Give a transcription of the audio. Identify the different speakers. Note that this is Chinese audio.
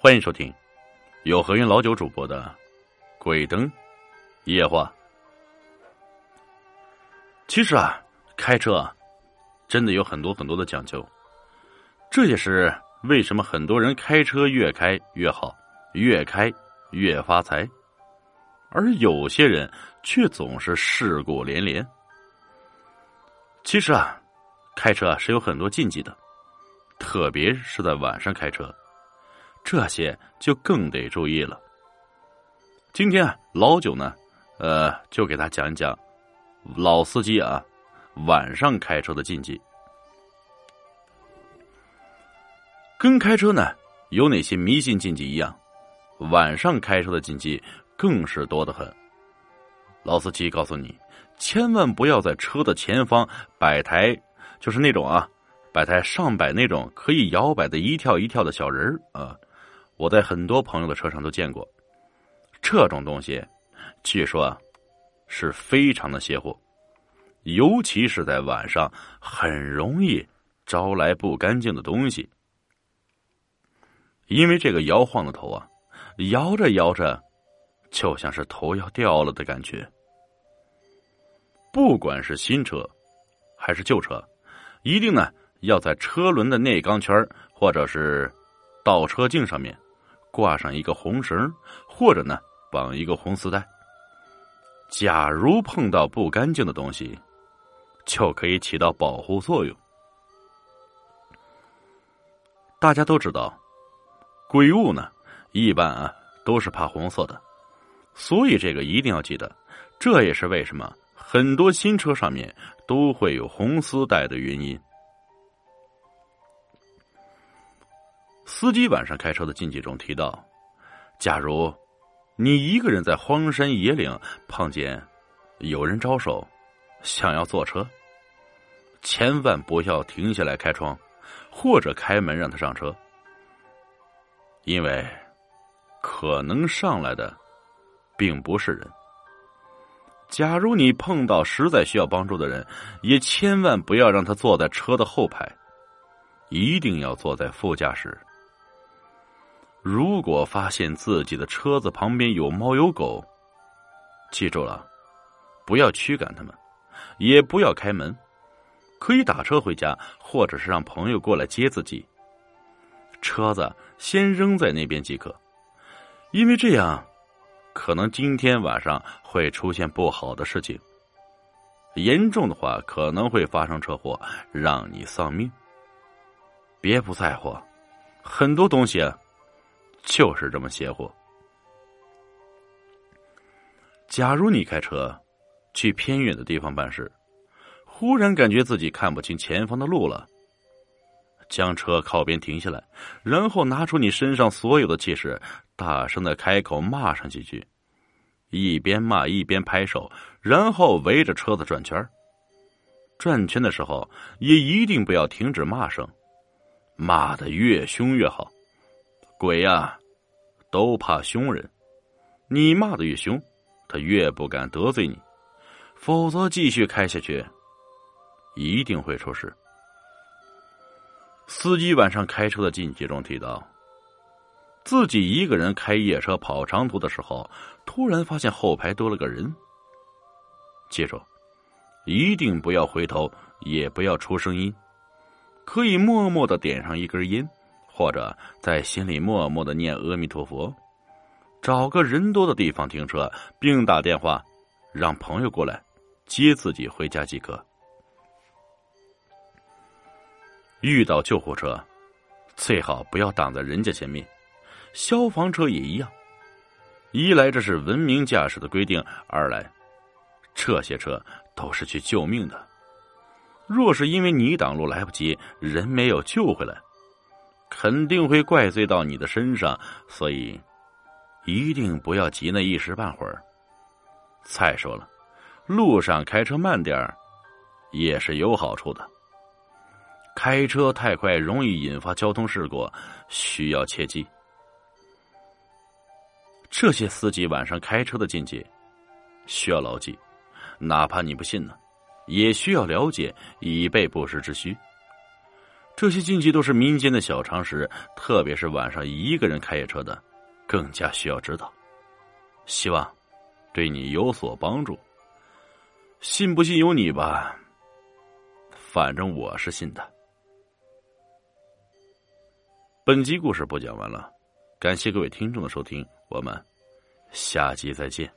Speaker 1: 欢迎收听由何云老九主播的《鬼灯夜话》。其实啊，开车啊，真的有很多很多的讲究，这也是为什么很多人开车越开越好，越开越发财，而有些人却总是事故连连。其实啊，开车啊是有很多禁忌的，特别是在晚上开车。这些就更得注意了。今天啊，老九呢，呃，就给他讲一讲老司机啊晚上开车的禁忌。跟开车呢有哪些迷信禁忌一样，晚上开车的禁忌更是多得很。老司机告诉你，千万不要在车的前方摆台，就是那种啊，摆台上摆那种可以摇摆的一跳一跳的小人儿啊。我在很多朋友的车上都见过，这种东西，据说啊是非常的邪乎，尤其是在晚上，很容易招来不干净的东西。因为这个摇晃的头啊，摇着摇着，就像是头要掉了的感觉。不管是新车还是旧车，一定呢要在车轮的内钢圈或者是倒车镜上面。挂上一个红绳，或者呢绑一个红丝带。假如碰到不干净的东西，就可以起到保护作用。大家都知道，鬼物呢一般啊都是怕红色的，所以这个一定要记得。这也是为什么很多新车上面都会有红丝带的原因。司机晚上开车的禁忌中提到，假如你一个人在荒山野岭碰见有人招手想要坐车，千万不要停下来开窗或者开门让他上车，因为可能上来的并不是人。假如你碰到实在需要帮助的人，也千万不要让他坐在车的后排，一定要坐在副驾驶。如果发现自己的车子旁边有猫有狗，记住了，不要驱赶他们，也不要开门，可以打车回家，或者是让朋友过来接自己。车子先扔在那边即可，因为这样，可能今天晚上会出现不好的事情。严重的话，可能会发生车祸，让你丧命。别不在乎，很多东西。就是这么邪乎。假如你开车去偏远的地方办事，忽然感觉自己看不清前方的路了，将车靠边停下来，然后拿出你身上所有的气势，大声的开口骂上几句，一边骂一边拍手，然后围着车子转圈转圈的时候也一定不要停止骂声，骂的越凶越好。鬼呀，都怕凶人。你骂的越凶，他越不敢得罪你。否则，继续开下去，一定会出事。司机晚上开车的禁忌中提到，自己一个人开夜车跑长途的时候，突然发现后排多了个人。记住，一定不要回头，也不要出声音，可以默默的点上一根烟。或者在心里默默的念阿弥陀佛，找个人多的地方停车，并打电话让朋友过来接自己回家即可。遇到救护车，最好不要挡在人家前面；消防车也一样。一来这是文明驾驶的规定，二来这些车都是去救命的。若是因为你挡路来不及，人没有救回来。肯定会怪罪到你的身上，所以一定不要急那一时半会儿。再说了，路上开车慢点儿也是有好处的。开车太快容易引发交通事故，需要切记。这些司机晚上开车的禁忌需要牢记，哪怕你不信呢，也需要了解，以备不时之需。这些禁忌都是民间的小常识，特别是晚上一个人开夜车的，更加需要知道。希望对你有所帮助。信不信由你吧，反正我是信的。本集故事播讲完了，感谢各位听众的收听，我们下集再见。